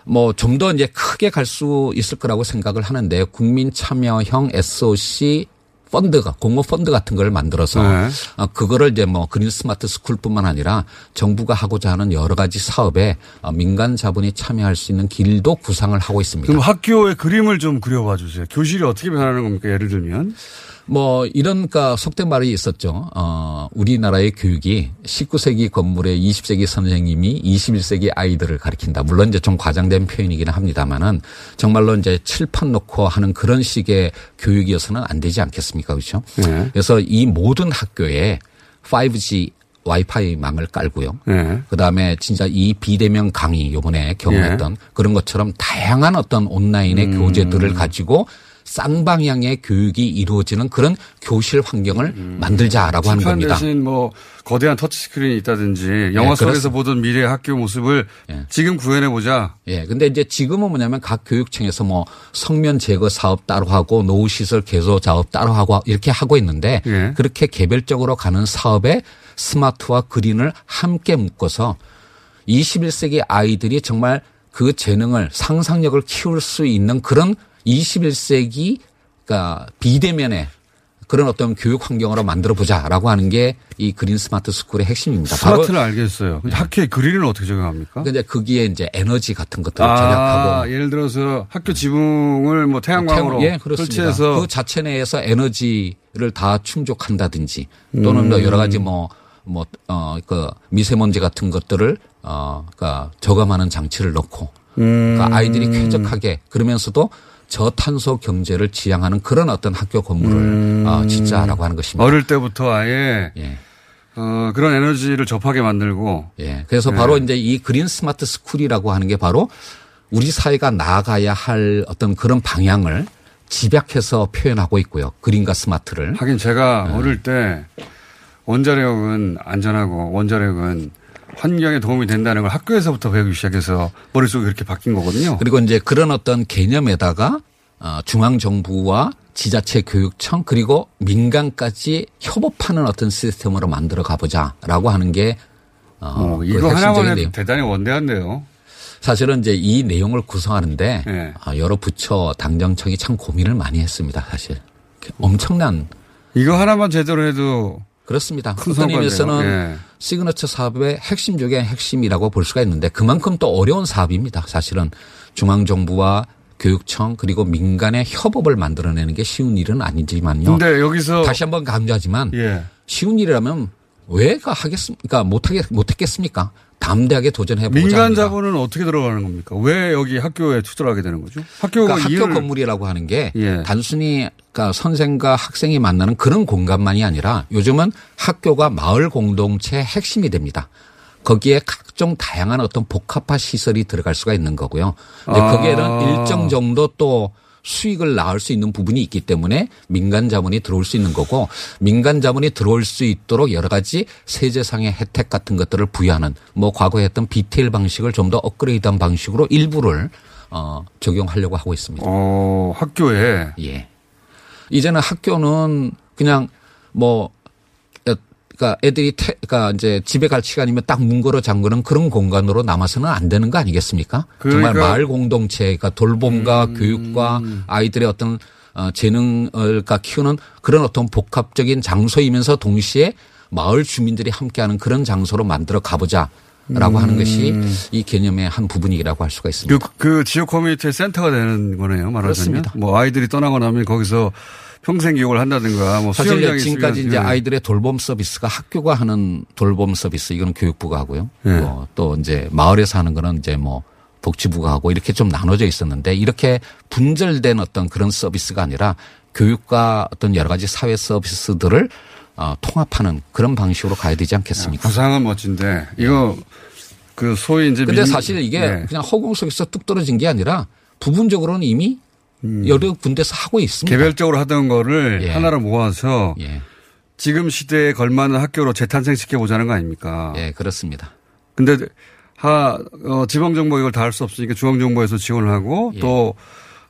S9: 뭐 좀 더 이제 크게 갈 수 있을 거라고 생각을 하는데 국민 참여형 SOC 펀드가 공모 펀드 같은 걸 만들어서
S3: 네.
S9: 어, 그거를 이제 뭐 그린 스마트 스쿨뿐만 아니라 정부가 하고자 하는 여러 가지 사업에 어, 민간 자본이 참여할 수 있는 길도 구상을 하고 있습니다.
S3: 그럼 학교의 그림을 좀 그려봐 주세요. 교실이 어떻게 변하는 겁니까? 예를 들면.
S9: 뭐 이런 까 속된 말이 있었죠. 어, 우리나라의 교육이 19세기 건물에 20세기 선생님이 21세기 아이들을 가르친다. 물론 이제 좀 과장된 표현이기는 합니다만은 정말로 이제 칠판 놓고 하는 그런 식의 교육이어서는 안 되지 않겠습니까? 그렇죠?
S3: 네.
S9: 그래서 이 모든 학교에 5G 와이파이 망을 깔고요.
S3: 네.
S9: 그 다음에 진짜 이 비대면 강의 요번에 경험했던
S3: 예.
S9: 그런 것처럼 다양한 어떤 온라인의
S3: 음.
S9: 교재들을 가지고 쌍방향의 교육이 이루어지는 그런 교실 환경을 만들자라고 하는 겁니다.
S3: 대신 뭐 거대한 터치스크린이 있다든지 영화
S9: 예,
S3: 속에서
S9: 그렇습니다.
S3: 보던 미래 학교 모습을 지금 구현해 보자.
S9: 예. 근데 이제 지금은 뭐냐면 각 교육청에서 뭐 석면 제거 사업 따로 하고 노후 시설 개수 사업 따로 하고 이렇게 하고 있는데
S3: 예.
S9: 그렇게 개별적으로 가는 사업에 smart와 green을 함께 묶어서 21세기 아이들이 정말 그 재능을 상상력을 키울 수 있는 그런 21세기 그러니까 비대면의 그런 어떤 교육 환경으로 만들어 보자라고 하는 게 이 green smart school의 핵심입니다.
S3: smart는 알겠어요. 근데 학교의 green을 어떻게 적용합니까?
S9: 근데 거기에 이제 에너지 같은 것들을
S3: 아,
S9: 절약하고
S3: 예를 들어서 학교 지붕을 뭐 태양광으로
S9: 예, 그렇습니다.
S3: 설치해서
S9: 그 자체 내에서 에너지를 다 충족한다든지 또는 뭐
S3: 음.
S9: 여러 가지 뭐, 뭐, 어, 그 미세먼지 같은 것들을 어, 그니까 저감하는 장치를 넣고
S3: 음.
S9: 그러니까 아이들이 쾌적하게 그러면서도 저탄소 경제를 지향하는 그런 어떤 학교 건물을 어, 짓자라고 하는 것입니다.
S3: 음. 어릴 때부터 아예
S9: 예.
S3: 어, 그런 에너지를 접하게 만들고
S9: 예. 그래서
S3: 네.
S9: 바로 이제 이 green smart school이라고 하는 게 바로 우리 사회가 나아가야 할 어떤 그런 방향을 집약해서 표현하고 있고요. 그린과 스마트를.
S3: 하긴 제가 어릴 때 원자력은 안전하고 원자력은 환경에 도움이 된다는 걸 학교에서부터 배우기 시작해서 머릿속이 그렇게 바뀐 거거든요.
S9: 그리고 이제 그런 어떤 개념에다가 어, 중앙정부와 지자체 교육청 그리고 민간까지 협업하는 어떤 시스템으로 만들어 가보자라고 하는 게 어,
S3: 어,
S9: 그
S3: 이거 하나만 해도
S9: 내용.
S3: 대단히 원대한데요.
S9: 사실은 이제 이 내용을 구성하는데
S3: 네.
S9: 아, 여러 부처 당정청이 참 고민을 많이 했습니다. 사실 엄청난
S3: 이거 하나만 제대로 해도
S9: 그렇습니다.
S3: 큰
S9: 어떤. 의미에서는
S3: 예.
S9: 시그너처 사업의 핵심 중에 핵심이라고 볼 수가 있는데 그만큼 또 어려운 사업입니다. 사실은 중앙정부와 교육청 그리고 민간의 협업을 만들어내는 게 쉬운 일은 아니지만요.
S3: 근데 여기서
S9: 다시 한번 강조하지만
S3: 예.
S9: 쉬운 일이라면 왜가 하겠습니까? 못하겠 못했겠습니까? 담대하게 도전해 보자.
S3: 민간 자본은 어떻게 들어가는 겁니까? 왜 여기 학교에 투자를 하게 되는 거죠? 학교가
S9: 그러니까 학교 건물이라고 하는 게
S3: 예.
S9: 단순히 그러니까 선생과 학생이 만나는 그런 공간만이 아니라 요즘은 학교가 마을 공동체의 핵심이 됩니다. 거기에 각종 다양한 어떤 복합화 시설이 들어갈 수가 있는 거고요. 근데
S3: 아.
S9: 거기에는 일정 정도 또 수익을 낳을 수 있는 부분이 있기 때문에 민간 자본이 들어올 수 있는 거고 민간 자본이 들어올 수 있도록 여러 가지 세제상의 혜택 같은 것들을 부여하는 뭐 과거에 했던 BTL 방식을 좀 더 업그레이드한 방식으로 일부를 어 적용하려고 하고 있습니다.
S3: 어, 학교에
S9: 예. 이제는 학교는 그냥 뭐 그러니까 애들이 태, 그러니까 이제 집에 갈 시간이면 딱 문 걸어 잠그는 그런 공간으로 남아서는 안 되는 거 아니겠습니까?
S3: 그러니까-
S9: 정말 마을 공동체가 돌봄과 교육과 아이들의 어떤 어, 재능을 가 키우는 그런 어떤 복합적인 장소이면서 동시에 마을 주민들이 함께하는 그런 장소로 만들어 가보자 라고 하는 것이 이 개념의 한 부분이라고 할 수가 있습니다.
S3: 그, 그 지역 커뮤니티의 센터가 되는 거네요. 말하자면.
S9: 그렇습니다.
S3: 뭐 아이들이 떠나고 나면 거기서 평생 교육을 한다든가 뭐
S9: 사실 지금까지 이제
S3: 예.
S9: 아이들의 돌봄 서비스가 학교가 하는 돌봄 서비스 이거는 교육부가 하고요.
S3: 예.
S9: 어, 또 이제 마을에서 하는 거는 이제 뭐 복지부가 하고 이렇게 좀 나눠져 있었는데 이렇게 분절된 어떤 그런 서비스가 아니라 교육과 어떤 여러 가지 사회 서비스들을 어, 통합하는 그런 방식으로 가야 되지 않겠습니까?
S3: 구상은 멋진데 이거 그 소위 이제
S9: 근데
S3: 민-
S9: 사실 이게
S3: 예.
S9: 그냥 허공 속에서 뚝 떨어진 게 아니라 부분적으로는 이미 여러 군데서 하고 있습니다.
S3: 음. 개별적으로 하던 거를
S9: 예.
S3: 하나로 모아서 지금 시대에 걸맞는 학교로 재탄생시켜 보자는 거 아닙니까?
S9: 예, 그렇습니다.
S3: 근데 하 어, 지방 정부 이걸 다 할 수 없으니까 중앙 정부에서 지원을 하고
S9: 예.
S3: 또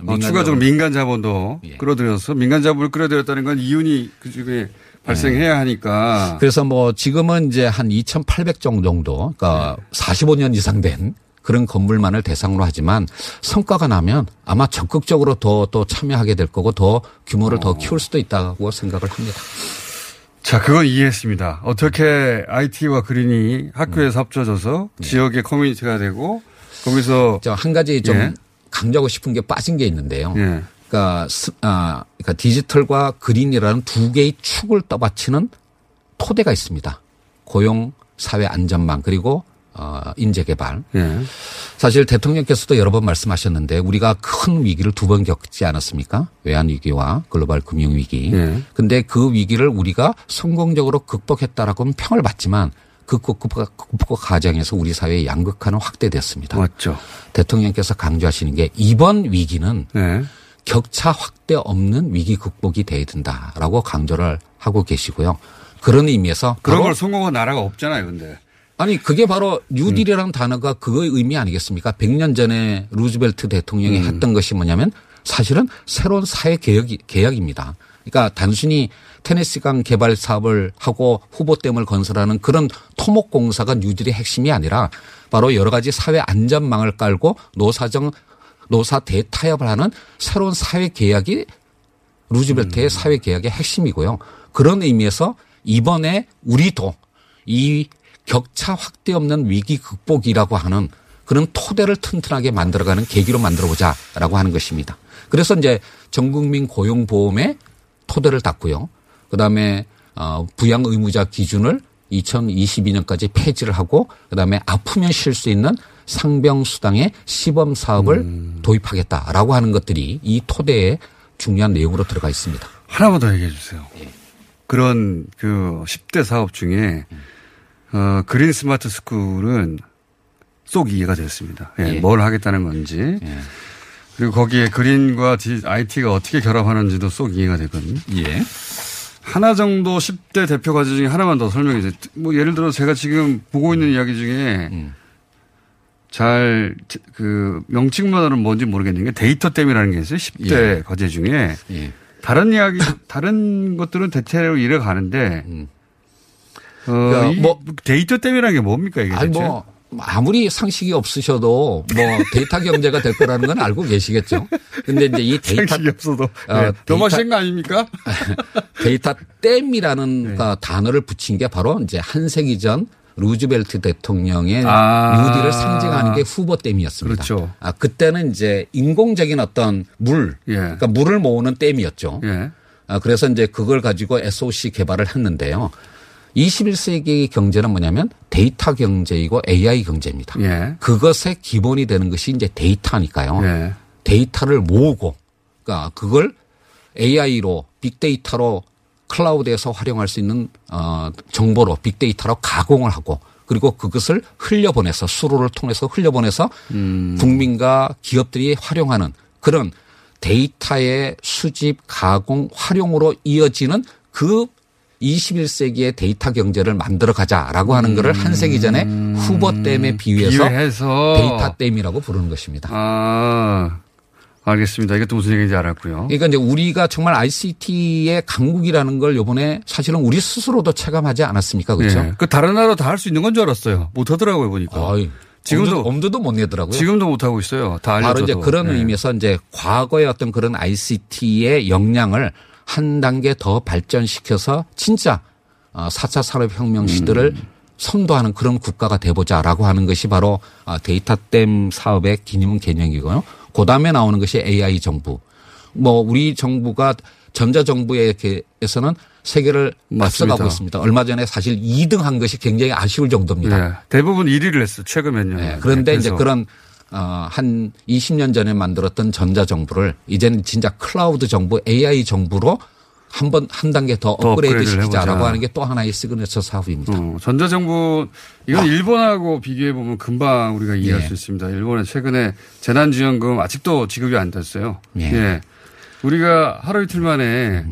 S3: 어, 추가적으로. 민간 자본도 끌어들여서 민간 자본을 끌어들였다는 건 이윤이 그중에 발생해야 하니까
S9: 그래서 뭐 지금은 이제 한 2,800정 정도, 그러니까 45년 이상 된 그런 건물만을 대상으로 하지만 성과가 나면 아마 적극적으로 더 또 참여하게 될 거고 더 규모를 더 키울 수도 있다고 생각을 합니다.
S3: 자, 그건 이해했습니다. 어떻게 IT와 그린이 학교에서 합쳐져서 지역의 커뮤니티가 되고 거기서
S9: 저한 가지 좀
S3: 예.
S9: 강조하고 싶은 게 빠진 게 있는데요.
S3: 예.
S9: 그러니까, 스- 아, 그러니까 디지털과 그린이라는 두 개의 축을 떠받치는 토대가 있습니다. 고용, 사회 안전망 그리고 어, 인재 개발.
S3: 예.
S9: 사실 대통령께서도 여러 번 말씀하셨는데 우리가 큰 위기를 두 번 겪지 않았습니까? 외환 위기와 글로벌 금융 위기.
S3: 예.
S9: 근데 그 위기를 우리가 성공적으로 극복했다라고는 평을 받지만 그 극복, 극복 과정에서 우리 사회의 양극화는 확대됐습니다.
S3: 맞죠.
S9: 대통령께서 강조하시는 게 이번 위기는
S3: 네.
S9: 격차 확대 없는 위기 극복이 돼야 된다라고 강조를 하고 계시고요. 그런 의미에서
S3: 그런 걸 성공한 나라가 없잖아요, 근데.
S9: 아니 그게 바로
S3: 음.
S9: 뉴딜이라는 단어가 그거의 의미 아니겠습니까? 100년 전에 루즈벨트 대통령이
S3: 음.
S9: 했던 것이 뭐냐면 사실은 새로운 사회 개혁이 개혁입니다. 그러니까 단순히 테네시강 개발 사업을 하고 후보댐을 건설하는 그런 토목 공사가 뉴딜의 핵심이 아니라 바로 여러 가지 사회 안전망을 깔고 노사정 노사 대타협을 하는 새로운 사회 개혁이 루즈벨트의
S3: 음.
S9: 사회 개혁의 핵심이고요. 그런 의미에서 이번에 우리도 이 격차 확대 없는 위기 극복이라고 하는 그런 토대를 튼튼하게 만들어가는 계기로 만들어보자라고 하는 것입니다. 그래서 이제 전국민 고용보험의 토대를 닦고요. 그다음에 어 부양 의무자 기준을 2022년까지 폐지를 하고 그다음에 아프면 쉴 수 있는 상병 수당의 시범 사업을 도입하겠다라고 하는 것들이 이 토대에 중요한 내용으로 들어가 있습니다.
S3: 하나만 더 얘기해 주세요. 그런 그 10대 사업 중에 어, 그린 스마트 스쿨은 쏙 이해가 됐습니다. 예,
S9: 예.
S3: 뭘 하겠다는 건지. 그리고 거기에 그린과 IT가 어떻게 결합하는지도 쏙 이해가 되거든요.
S9: 예.
S3: 하나 정도 10대 대표 과제 중에 하나만 더 설명해 주세요. 뭐 예를 들어 제가 지금 보고 있는 이야기 중에
S9: 음.
S3: 잘 그 명칭만으로는 뭔지 모르겠는 게 데이터 댐이라는 게 있어요. 10대
S9: 예.
S3: 과제 중에
S9: 예.
S3: 다른 이야기 다른 것들은 대체로 이래 가는데 어,
S9: 그러니까
S3: 이
S9: 뭐-
S3: 데이터 댐이라는 게 뭡니까 이게
S9: 아니? 뭐 아무리 상식이 없으셔도 뭐 데이터 경제가 될 거라는 건 알고 계시겠죠. 근데 이제 이 데이터
S3: 상식이 없어도
S9: 어,
S3: 네. 너무 센거 아닙니까?
S9: 데이터 댐이라는 그 단어를 붙인 게 바로 이제 한 세기 전 루즈벨트 대통령의
S3: 아.
S9: 뉴딜을 상징하는 게 후버 댐이었습니다.
S3: 그렇죠.
S9: 아, 그때는 이제 인공적인 어떤 물, 그러니까 물을 모으는 댐이었죠.
S3: 예.
S9: 아, 그래서 이제 그걸 가지고 SOC 개발을 했는데요. 21세기 경제는 뭐냐면 데이터 경제이고 AI 경제입니다.
S3: 예.
S9: 그것의 기본이 되는 것이 이제 데이터니까요.
S3: 예.
S9: 데이터를 모으고, 그러니까 그걸 AI로 빅데이터로 클라우드에서 활용할 수 있는 어 정보로 빅데이터로 가공을 하고 그리고 그것을 흘려보내서 수로를 통해서 흘려보내서 국민과 기업들이 활용하는 그런 데이터의 수집, 가공, 활용으로 이어지는 그 21세기의 데이터 경제를 만들어 가자라고 하는 것을 한 세기 전에 후버 댐에 비유해서
S3: 비유해서.
S9: 데이터 댐이라고 부르는 것입니다.
S3: 아, 알겠습니다. 또 무슨 얘기인지 알았고요.
S9: 그러니까 이제 우리가 정말 ICT의 강국이라는 걸 요번에 사실은 우리 스스로도 체감하지 않았습니까? 그렇죠?
S3: 예. 그 다른 나라 다 할 수 있는 건 줄 알았어요. 못 하더라고요, 보니까.
S9: 지금도 엄두 도 못 내더라고요.
S3: 지금도 못 하고 있어요. 다 알려줘도.
S9: 바로 이제 그런
S3: 예.
S9: 의미에서 이제 과거의 어떤 그런 ICT의 역량을 한 단계 더 발전시켜서 진짜 4차 산업혁명 시대를
S3: 음.
S9: 선도하는 그런 국가가 돼보자라고 하는 것이 바로 아, 데이터댐 사업의 기념 개념이고요. 그 다음에 나오는 것이 AI 정부. 뭐 우리 정부가 전자정부에서는 세계를
S3: 맞습니다.
S9: 앞서가고 있습니다. 얼마 전에 사실 2등 한 것이 굉장히 아쉬울 정도입니다.
S3: 예. 대부분 1위를 했어. 최근 몇 년.
S9: 네, 그런데 이제
S3: 그래서.
S9: 그런 어, 한 20년 전에 만들었던 전자 정부를 이제는 진짜 클라우드 정부, AI 정부로 한 번 한 단계 더
S3: 더
S9: 업그레이드 시키자라고
S3: 해보자.
S9: 하는 게 또 하나의 시그니처 사업입니다.
S3: 어, 전자정부 이건 일본하고 비교해 보면 금방 우리가 이해할
S9: 예.
S3: 수 있습니다. 일본은 최근에 재난지원금 아직도 지급이 안 됐어요.
S9: 예.
S3: 우리가 하루 이틀 만에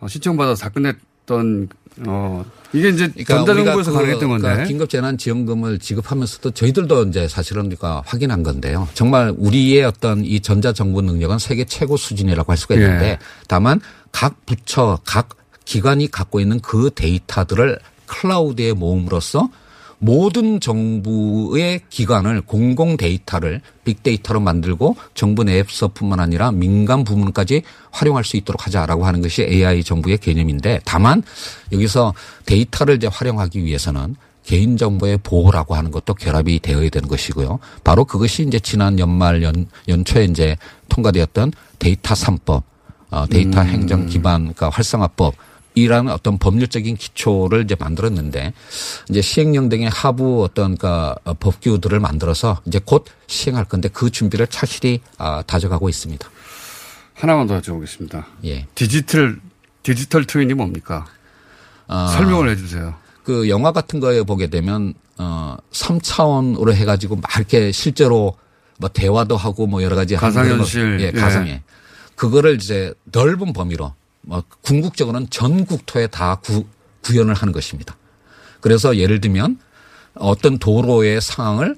S3: 어, 신청받아서 다 끝냈던 어 이게 이제 전자정부에서 가능했던 건데.
S9: 그러니까 긴급 재난 지원금을 지급하면서도 저희들도 이제 사실은 우리가 확인한 건데요. 정말 우리의 어떤 이 전자 정부 능력은 세계 최고 수준이라고 할 수가 있는데
S3: 예.
S9: 다만 각 부처 각 기관이 갖고 있는 그 데이터들을 클라우드에 모음으로써 모든 정부의 기관을 공공 데이터를 빅데이터로 만들고 정부 내에서뿐만 아니라 민간 부문까지 활용할 수 있도록 하자라고 하는 것이 AI 정부의 개념인데 다만 여기서 데이터를 이제 활용하기 위해서는 개인정보의 보호라고 하는 것도 결합이 되어야 되는 것이고요. 바로 그것이 이제 지난 연말 연, 연초에 이제 통과되었던 데이터 3법, 어, 데이터
S3: 음.
S9: 행정 기반 그러니까 활성화법 이라는 어떤 법률적인 기초를 이제 만들었는데 이제 시행령 등의 하부 어떤 그러니까 어, 법규들을 만들어서 이제 곧 시행할 건데 그 준비를 착실히 아, 다져가고 있습니다.
S3: 하나만 더 여쭤보겠습니다.
S9: 예.
S3: 디지털 디지털 twin이 뭡니까?
S9: 아,
S3: 설명을 해주세요.
S9: 그 영화 같은 거에 보게 되면 어 3차원으로 해가지고 막 이렇게 실제로 뭐 대화도 하고 뭐 여러 가지
S3: 가상현실.
S9: 예,
S3: 예.
S9: 가상에 그거를 이제 넓은 범위로 뭐 궁극적으로는 전 국토에 다 구, 구현을 하는 것입니다. 그래서 예를 들면 어떤 도로의 상황을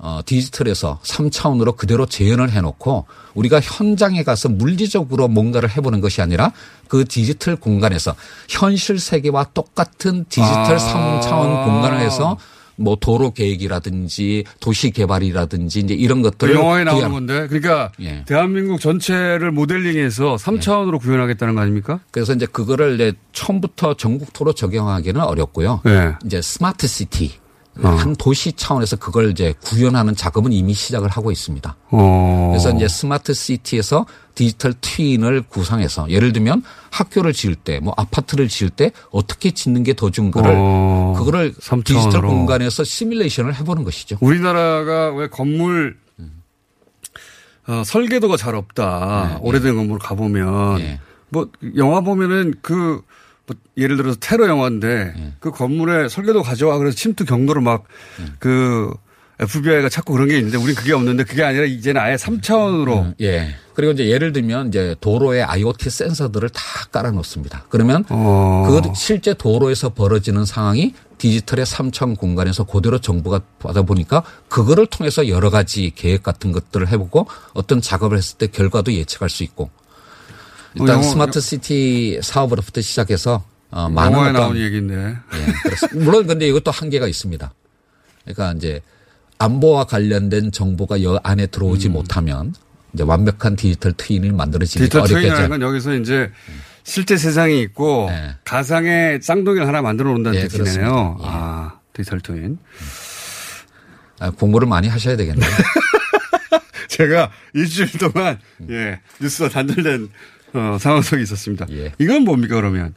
S9: 어, 디지털에서 3차원으로 그대로 재현을 해놓고 우리가 현장에 가서 물리적으로 뭔가를 해보는 것이 아니라 그 디지털 공간에서 현실 세계와 똑같은 디지털
S3: 아.
S9: 3차원 공간을 해서 뭐 도로 계획이라든지 도시 개발이라든지 이제 이런
S3: 그
S9: 것들을
S3: 영화에 나오는 건데, 그러니까
S9: 예.
S3: 대한민국 전체를 모델링해서 3차원으로 구현하겠다는 거 아닙니까?
S9: 그래서 이제 그거를 이제 처음부터 전국토로 적용하기는 어렵고요.
S3: 네.
S9: 이제 smart city
S3: 어.
S9: 한 도시 차원에서 그걸 이제 구현하는 작업은 이미 시작을 하고 있습니다.
S3: 어.
S9: 그래서 이제 smart city에서 디지털 twin을 구상해서 예를 들면 학교를 지을 때 뭐 아파트를 지을 때 어떻게 짓는 게 더 좋은가를
S3: 어.
S9: 그거를
S3: 3차원으로.
S9: 디지털 공간에서 시뮬레이션을 해보는 것이죠.
S3: 우리나라가 왜 건물 어, 설계도가 잘 없다.
S9: 네,
S3: 오래된 건물 가보면 뭐 영화 보면은 그 뭐 예를 들어서 테러 영화인데
S9: 네.
S3: 그 건물에 설계도 가져와 그래서 침투 경로를 막그 FBI가 찾고 그런 게 있는데 우린 그게 없는데 그게 아니라 이제는 아예 3차원으로
S9: 예. 그리고 이제 예를 들면 이제 도로에 IoT 센서들을 다 깔아 놓습니다. 그러면
S3: 어.
S9: 그 실제 도로에서 벌어지는 상황이 디지털의 3차원 공간에서 그대로 정보가 받아 보니까 그거를 통해서 여러 가지 계획 같은 것들을 해보고 어떤 작업을 했을 때 결과도 예측할 수 있고 일단
S3: 어, 영어-
S9: smart city 사업으로부터 시작해서 어, 많은
S3: 영화에
S9: 어떤
S3: 나온 얘기인데
S9: 예. 물론 근데 이것도 한계가 있습니다. 그러니까 이제 안보와 관련된 정보가 여 안에 들어오지 못하면 이제 완벽한 디지털 twin이 만들어지기
S3: 디지털
S9: 어렵겠죠.
S3: twin이라는 건 여기서 이제 실제 세상이 있고 가상의 쌍둥이를 하나 만들어 놓는다는
S9: 네,
S3: 뜻이네요.
S9: 예.
S3: 아, 디지털 트윈.
S9: 아, 공부를 많이 하셔야 되겠네요.
S3: 제가 일주일 동안 예 뉴스와 단절된 어, 상황 속에 있었습니다. 이건 뭡니까 그러면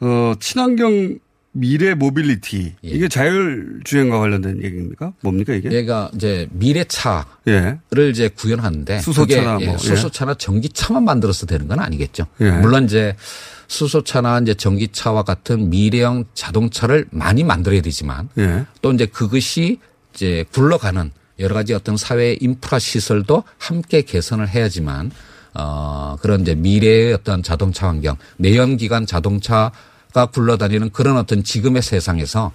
S3: 어, 친환경 미래 모빌리티 이게 자율주행과 관련된 얘기입니까? 뭡니까 이게?
S9: 얘가 이제 미래차를
S3: 예.
S9: 이제 구현하는데
S3: 수소차나
S9: 예,
S3: 뭐, 예.
S9: 수소차나 전기차만 만들어서 되는 건 아니겠죠.
S3: 예.
S9: 물론 이제 수소차나 이제 전기차와 같은 미래형 자동차를 많이 만들어야 되지만
S3: 예.
S9: 또 이제 그것이 이제 굴러가는 여러 가지 어떤 사회 인프라 시설도 함께 개선을 해야지만 어 그런 이제 미래의 어떤 자동차 환경 내연기관 자동차가 굴러다니는 그런 어떤 지금의 세상에서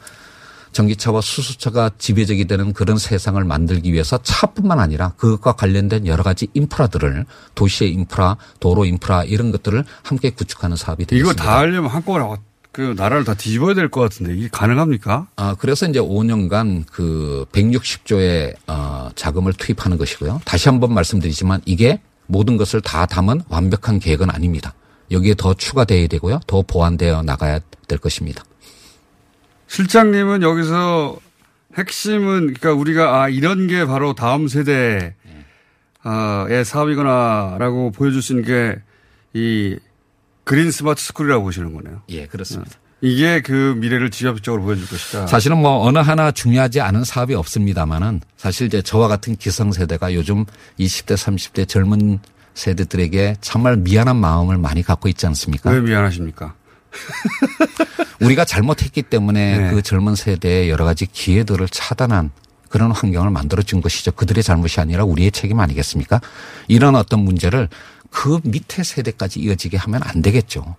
S9: 전기차와 수소차가 지배적이 되는 그런 세상을 만들기 위해서 차뿐만 아니라 그것과 관련된 여러 가지 인프라들을 도시의 인프라, 도로 인프라 이런 것들을 함께 구축하는 사업이
S3: 이거
S9: 되겠습니다.
S3: 다 하려면 한꺼번에 그 나라를 다 뒤집어야 될 것 같은데 이게 가능합니까?
S9: 아, 그래서 이제 5년간 그 160조의 어, 자금을 투입하는 것이고요. 다시 한번 말씀드리지만 이게 모든 것을 다 담은 완벽한 계획은 아닙니다. 여기에 더 추가되어야 되고요. 더 보완되어 나가야 될 것입니다.
S3: 실장님은 여기서 핵심은 그러니까 우리가 아 이런 게 바로 다음 세대의 사업이구나라고 보여줄 수 있는 게 이 green smart school이라고 보시는 거네요.
S9: 예, 그렇습니다.
S3: 이게 그 미래를 지엽적으로 보여줄 것이다.
S9: 사실은 뭐 어느 하나 중요하지 않은 사업이 없습니다만은 사실 이제 저와 같은 기성세대가 요즘 20대, 30대 젊은 세대들에게 정말 미안한 마음을 많이 갖고 있지 않습니까?
S3: 왜 미안하십니까?
S9: 우리가 잘못했기 때문에
S3: 네.
S9: 그 젊은 세대의 여러 가지 기회들을 차단한 그런 환경을 만들어준 것이죠. 그들의 잘못이 아니라 우리의 책임 아니겠습니까? 이런 어떤 문제를 그 밑에 세대까지 이어지게 하면 안 되겠죠.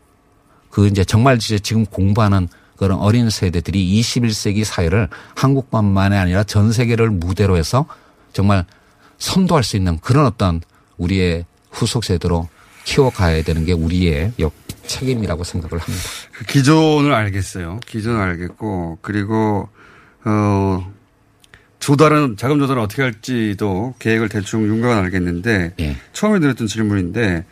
S9: 그 이제 정말 이제 지금 공부하는 그런 어린 세대들이 21세기 사회를 한국만만이 아니라 전 세계를 무대로 해서 정말 선도할 수 있는 그런 어떤 우리의 후속 세대로 키워가야 되는 게 우리의 역 책임이라고 생각을 합니다.
S3: 그 기존을 알겠어요. 기존을 알겠고 그리고 어 조달은 자금 조달을 어떻게 할지도 계획을 대충 윤곽은 알겠는데
S9: 예.
S3: 처음에 드렸던 질문인데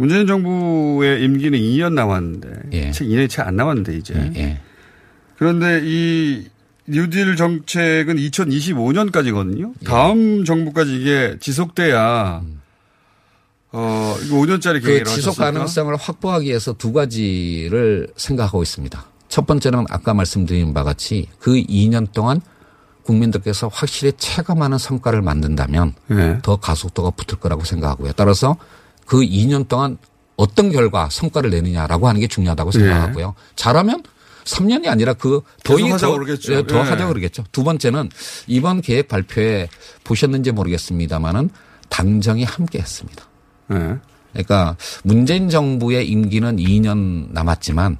S3: 문재인 정부의 임기는 2년 남았는데 채 2년이 채 안 남았는데 이제
S9: 예.
S3: 그런데 이 뉴딜 정책은 2025년까지거든요. 하다음 정부까지 이게 지속돼야 어 이거 5년짜리
S9: 그 지속? 가능성을 확보하기 위해서 두 가지를 생각하고 있습니다. 첫 번째는 아까 말씀드린 바와 같이 그 2년 동안 국민들께서 확실히 체감하는 성과를 만든다면
S3: 네.
S9: 더 가속도가 붙을 거라고 생각하고요. 따라서 그 2년 동안 어떤 결과, 성과를 내느냐라고 하는 게 중요하다고 생각하고요. 잘하면 3년이 아니라 그 더이
S3: 하자고
S9: 더,
S3: 그러겠죠.
S9: 예, 더
S3: 예.
S9: 하자고 그러겠죠. 두 번째는 이번 계획 발표에 보셨는지 모르겠습니다만은 당정이 함께 했습니다.
S3: 네.
S9: 그러니까 문재인 정부의 임기는 2년 남았지만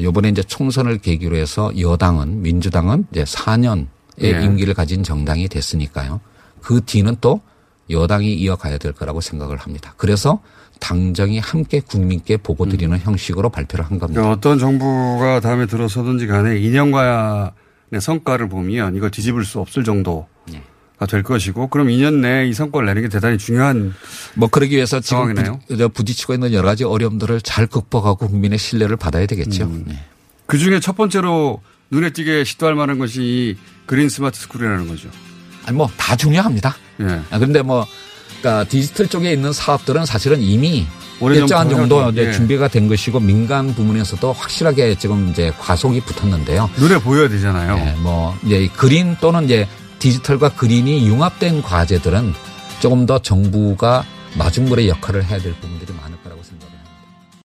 S9: 요번에 이제 총선을 계기로 해서 여당은 민주당은 이제 4년의
S3: 예.
S9: 임기를 가진 정당이 됐으니까요. 그 뒤는 또 여당이 이어가야 될 거라고 생각을 합니다. 그래서 당정이 함께 국민께 보고 드리는 형식으로 발표를 한 겁니다.
S3: 그러니까 어떤 정부가 다음에 들어서든지 간에 2년간의 성과를 보면 이거 뒤집을 수 없을 정도가 될 것이고 그럼 2년 내에 이 성과를 내는 게 대단히 중요한
S9: 뭐 그러기 위해서 지금. 부딪- 부딪히고 있는 여러 가지 어려움들을 잘 극복하고 국민의 신뢰를 받아야 되겠죠. 네.
S3: 그 중에 첫 번째로 눈에 띄게 시도할 만한 것이 이 Green Smart School이라는 거죠.
S9: 아니 뭐 다 중요합니다.
S3: 예.
S9: 아, 그런데 뭐, 그러니까 디지털 쪽에 있는 사업들은 사실은 이미 일정한 정도 이제
S3: 예.
S9: 준비가 된 것이고 민간 부문에서도 확실하게 지금 이제 가속이 붙었는데요.
S3: 눈에 보여야 되잖아요.
S9: 네, 뭐 이제 green 또는 이제 디지털과 green이 융합된 과제들은 조금 더 정부가 마중물의 역할을 해야 될 부분들이